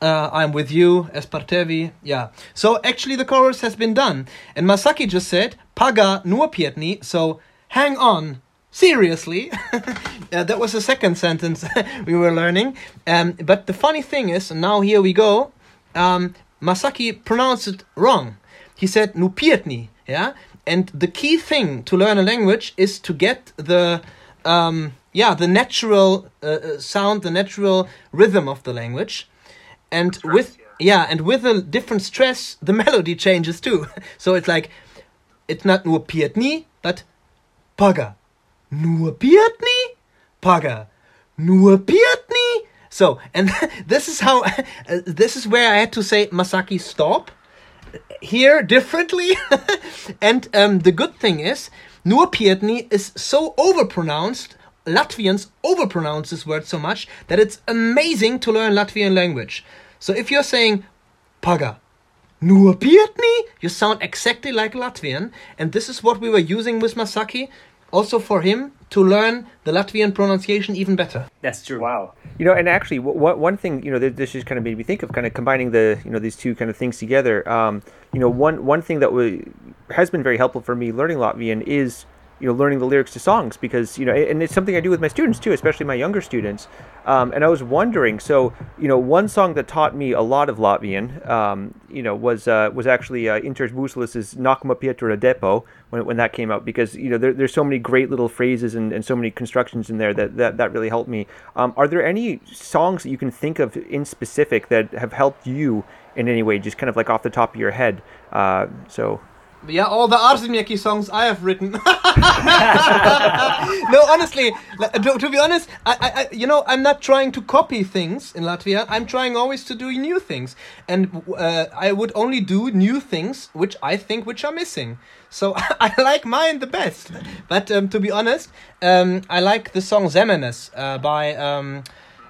Uh, I'm with you, Espartevi. Yeah. So actually, the chorus has been done. And Masaki just said, Paga nuopietni. So hang on. Seriously. uh, that was the second sentence we were learning. Um, but the funny thing is, now here we go, um, Masaki pronounced it wrong. He said nupietni. Yeah. And the key thing to learn a language is to get the um, yeah the natural uh, uh, sound, the natural rhythm of the language. And with yeah and with a different stress the melody changes too. So it's like it's not nur pietni but paga. Nur pietni? Paga. Nur pietni? So and this is how uh, this is where i had to say masaki stop. Here differently. And um, the good thing is nur pietni is so overpronounced Latvians overpronounce this word so much that it's amazing to learn Latvian language. So if you're saying paga, nur pietni, you sound exactly like Latvian, and this is what we were using with Masaki, also for him to learn the Latvian pronunciation even better. That's true. Wow. You know, and actually, what one thing you know, th- this just kind of made me think of kind of combining the you know these two kind of things together. Um, you know, one one thing that was has been very helpful for me learning Latvian is you know learning the lyrics to songs because you know and it's something I do with my students too, especially my younger students. Um, and I was wondering, so you know, one song that taught me a lot of Latvian, um, you know, was uh, was actually uh, Intars Busulis's Nākamā Pietura Depo when, when that came out because you know there, there's so many great little phrases and, and so many constructions in there that that, that really helped me. Um, are there any songs that you can think of in specific that have helped you in any way, just kind of like off the top of your head? Uh, so yeah, all the Ārzemnieki songs I have written. no, honestly, to, to be honest, I, I, you know, I'm not trying to copy things in Latvia. I'm trying always to do new things, and uh, I would only do new things which I think which are missing. So I like mine the best. But um, to be honest, um, I like the song Zemenes uh, by. Um,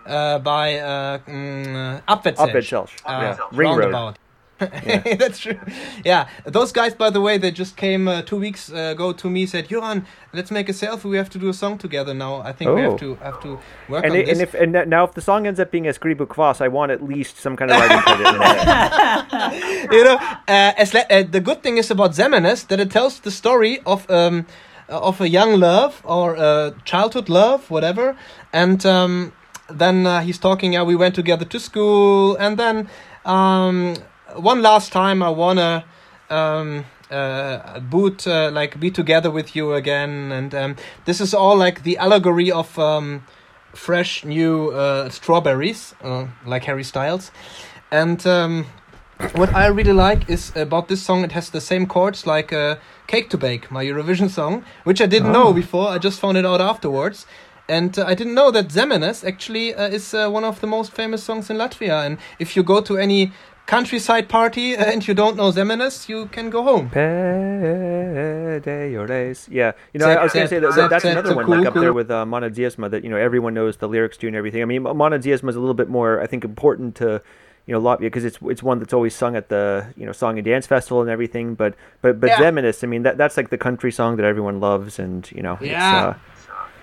uh, by uh, mm, Apvedceļš. Uh, yeah. Ring Road. Yeah. That's true. Yeah, those guys, by the way, they just came uh, two weeks ago to me. Said, "Johan, let's make a selfie. We have to do a song together now. I think oh. we have oh. to have to work and on it, this." And if and now, if the song ends up being a Skribu Kvas, I want at least some kind of writing credit. you know, uh, uh, the good thing is about Zemenes that it tells the story of. Um, of a young love or a childhood love, whatever, and um, then uh, he's talking. Yeah, we went together to school, and then um, one last time I wanna um, uh, boot uh, like be together with you again, and um, this is all like the allegory of um, fresh new uh, strawberries, uh, like Harry Styles, and um, what I really like is about this song. It has the same chords like uh, "Cake to Bake," my Eurovision song, which I didn't oh. know before. I just found it out afterwards. And uh, I didn't know that Zemenes actually uh, is uh, one of the most famous songs in Latvia. And if you go to any countryside party and you don't know Zemenes, you can go home. Yeah, you know, I was going to say that, that's another one, like up there with uh, that you know everyone knows the lyrics to and everything. I mean, Mana Dziesma is a little bit more, I think, important to you know Latvia because it's it's one that's always sung at the you know song and dance festival and everything. But but but yeah. I mean, that that's like the country song that everyone loves, and you know, yeah. Uh,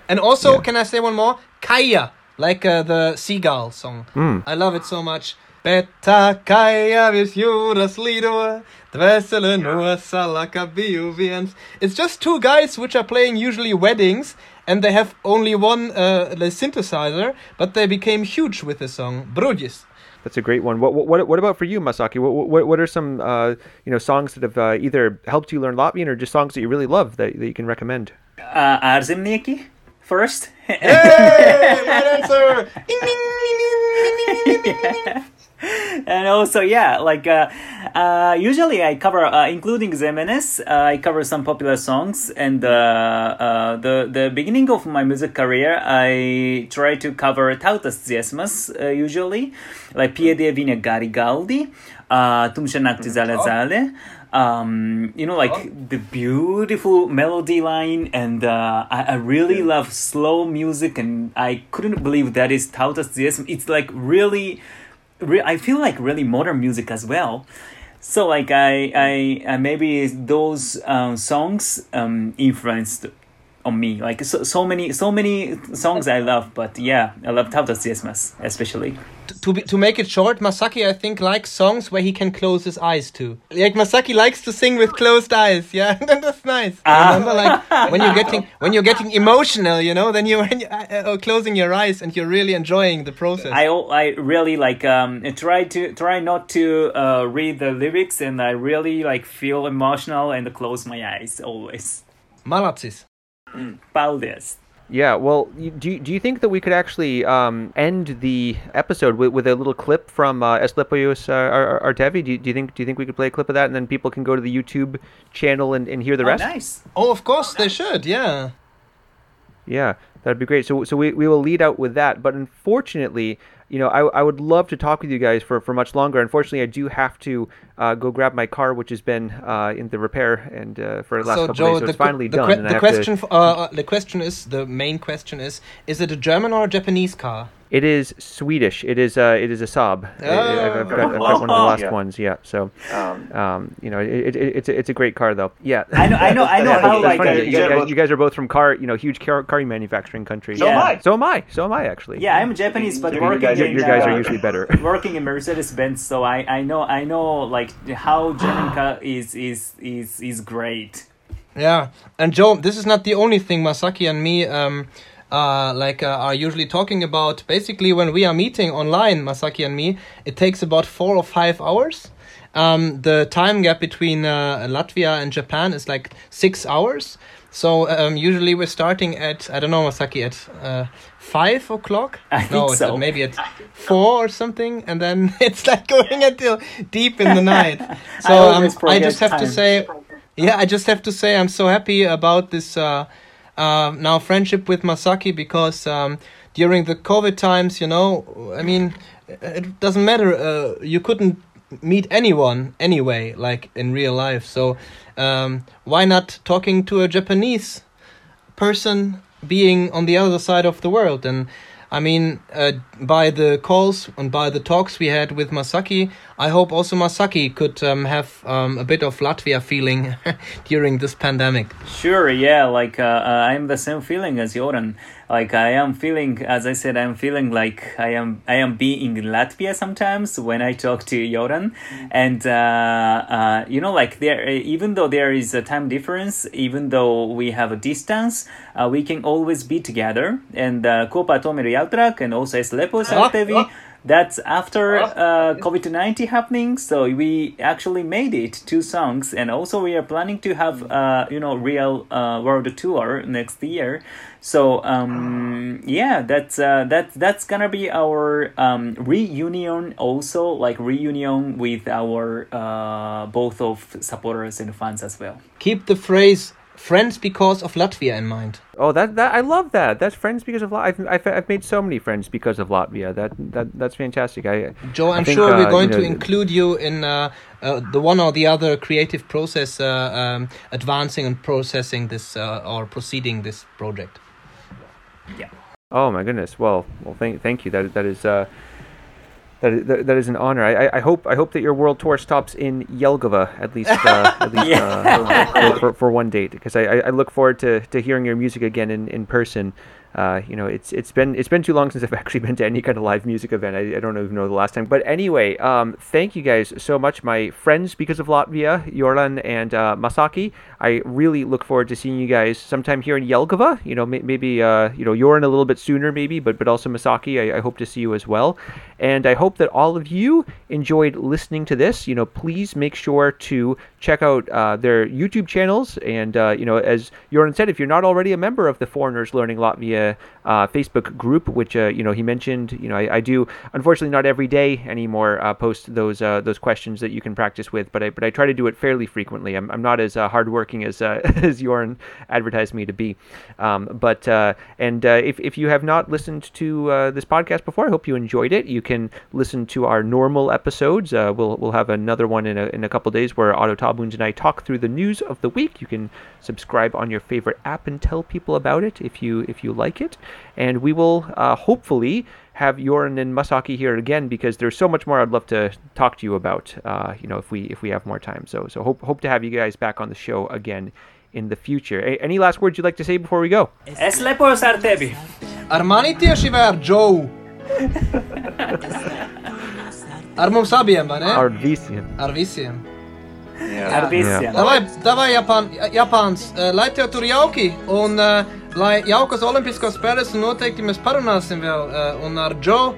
and also, yeah. can I say one more? Kaya, like uh, the seagull song. Mm. I love it so much. Beta kaja vis jūras lido, dvēsele no salaka biju viens. It's just two guys which are playing usually weddings, and they have only one uh, synthesizer, but they became huge with the song. Brudis. That's a great one. What what what about for you, Masaki? What what, what are some uh, you know songs that have uh, either helped you learn Latvian or just songs that you really love that, that you can recommend? Uh, Ārzemnieki first. hey, right answer. yeah. and also yeah like uh, uh, usually i cover uh, including zemenes uh, i cover some popular songs and uh, uh, the the beginning of my music career i try to cover tautas dziesmas usually like pie Dieviņa gari galdi uh, nakti zale zale um, you know, like oh. the beautiful melody line, and uh, I, I really yeah. love slow music, and I couldn't believe that is Tautas Dziesmas. It's like really re- I feel like really modern music as well. So like I I, I maybe those um, songs um, influenced on me. Like so, so many so many songs I love, but yeah, I love Tautas Dziesmas especially. To be, to make it short, Masaki I think likes songs where he can close his eyes to. Like Masaki likes to sing with closed eyes. Yeah, and that's nice. Ah. Remember, like when you're getting when you're getting emotional, you know, then you're uh, uh, closing your eyes and you're really enjoying the process. I I really like um try to try not to uh, read the lyrics, and I really like feel emotional and close my eyes always. Malacis. Paldies. Yeah, well, do you, do you think that we could actually um, end the episode with, with a little clip from uh, Eslepojus uh, Artevi? Do you, do you think do you think we could play a clip of that, and then people can go to the YouTube channel and, and hear the oh, rest? Nice. Oh, of course they should. Yeah. Yeah, that'd be great. So so we, we will lead out with that, but unfortunately, you know, I, I would love to talk with you guys for, for much longer. Unfortunately, I do have to uh, go grab my car, which has been uh, in the repair and uh, for the last so couple Joe, days. So it's finally the done. Que- the question, to... Uh, uh, the question is, the main question is, is it a German or a Japanese car? It is Swedish. It is uh, it is a Saab. Oh. I, have got, I've got one of the last yeah. ones. Yeah. So, um, um, you know, it, it, it's a, it's a great car though. Yeah. I know. I know. I know how like funny. You, guys, you guys are both from car, you know, huge car, car manufacturing country. So yeah. am I. So am I. So am I actually. Yeah, I'm Japanese, but working. Guys, in, your guys are usually better. working in Mercedes Benz, so I, I know I know like how German car is is is is great. Yeah, and Joe, this is not the only thing Masaki and me um, uh, like uh, are usually talking about. Basically, when we are meeting online, Masaki and me, it takes about four or five hours. Um, the time gap between uh, Latvia and Japan is like six hours. So um, usually we're starting at I don't know Masaki at uh, five o'clock. I no, so. at maybe at four or something, and then it's like going until deep in the night. So um, I just forget have to say, yeah, I just have to say I'm so happy about this uh, uh, now friendship with Masaki because um, during the COVID times, you know, I mean, it doesn't matter. Uh, you couldn't meet anyone anyway, like in real life. So um, why not talking to a Japanese person being on the other side of the world? And I mean, uh, by the calls and by the talks we had with Masaki, I hope also Masaki could um, have um, a bit of Latvia feeling during this pandemic. Sure, yeah, like uh, uh, I'm the same feeling as Joran. Like I am feeling, as I said, I'm feeling like I am I am being in Latvia sometimes when I talk to Joran, and uh, uh, you know, like there, even though there is a time difference, even though we have a distance, uh, we can always be together. And uh, Kopa Tomeri Altrak and also Es Lepo Sartevi. That's after uh, COVID 19 happening. So we actually made it two songs, and also we are planning to have uh, you know real uh, world tour next year. So um, yeah, that's uh, that that's gonna be our um, reunion. Also, like reunion with our uh, both of supporters and fans as well. Keep the phrase "friends because of Latvia" in mind. Oh, that that I love that. That's friends because of Latvia. I've, I've I've made so many friends because of Latvia. That that that's fantastic. I Joe, I I'm think, sure uh, we're going you to include you in uh, uh, the one or the other creative process, uh, um, advancing and processing this uh, or proceeding this project. Yeah. Oh my goodness. Well, well, thank thank you. That that is uh, that is, that, that is an honor. I, I hope I hope that your world tour stops in Jelgava at least uh, at least uh, for, for, for one date because I, I I look forward to, to hearing your music again in, in person. Uh, you know, it's it's been it's been too long since I've actually been to any kind of live music event. I, I don't even know the last time. But anyway, um, thank you guys so much, my friends because of Latvia, Joran and uh, Masaki. I really look forward to seeing you guys sometime here in Jelgava. You know, may, maybe uh, you know Joran a little bit sooner, maybe, but but also Masaki. I, I hope to see you as well. And I hope that all of you enjoyed listening to this. You know, please make sure to check out uh, their YouTube channels. And uh, you know, as Joran said, if you're not already a member of the Foreigners Learning Latvia uh, Facebook group, which uh, you know he mentioned, you know, I, I do unfortunately not every day anymore uh, post those uh, those questions that you can practice with, but I but I try to do it fairly frequently. I'm, I'm not as uh, as uh, as Joran advertised me to be, um, but uh, and uh, if if you have not listened to uh, this podcast before, I hope you enjoyed it. You can listen to our normal episodes. Uh, we'll we'll have another one in a in a couple days where Otto Tabuns and I talk through the news of the week. You can subscribe on your favorite app and tell people about it if you if you like it. And we will uh, hopefully have Joran and Masaki here again because there's so much more I'd love to talk to you about. Uh, you know, if we if we have more time. So so hope hope to have you guys back on the show again in the future. A- any last words you'd like to say before we go? Es lepos ar tevi! Ar mani tieši vai ar Joe? Ar mums abiem, vai ne? Ar visiem. Ar visiem. Ar visiem! Davai, davai Japān, Japāns, eh, lai tev tur jauki un eh, lai jaukas olimpiskās spēles un noteikti mēs parunāsim vēl eh, un ar Joe,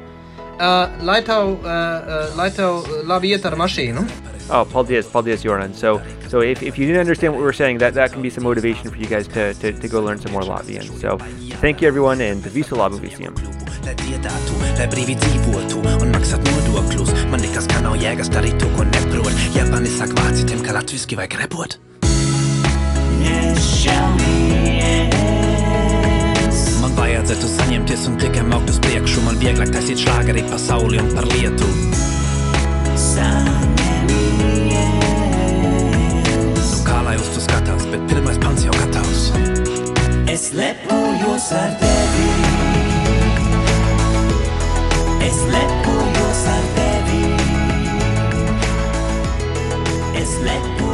eh, lai tev, eh, eh, lai tev labi iet ar mašīnu. Oh, Paul Diaz, Paul Diaz Joran. So, so if, if you didn't understand what we were saying, that, that can be some motivation for you guys to, to, to go learn some more Latvian. So, thank you everyone, and Visa Labu Visium. Lai dziedātu, lai brīvi dzīvotu un maksātu nodokļus. Man liekas, ka nav jēgas darīt to, ko neprot. Ja mani saka vācietim, ka latviski vajag repot. Man vajadzētu saņemties un tikai maukt uz priekšu. Man vieglāk taisīt šlāgeri pasauli un par lietu. Nu, kā lai uz to skatās, bet pirmais pants jau gatavs. Es lepojos ar tevi. Es lepojos ar tevi. Es lepojos.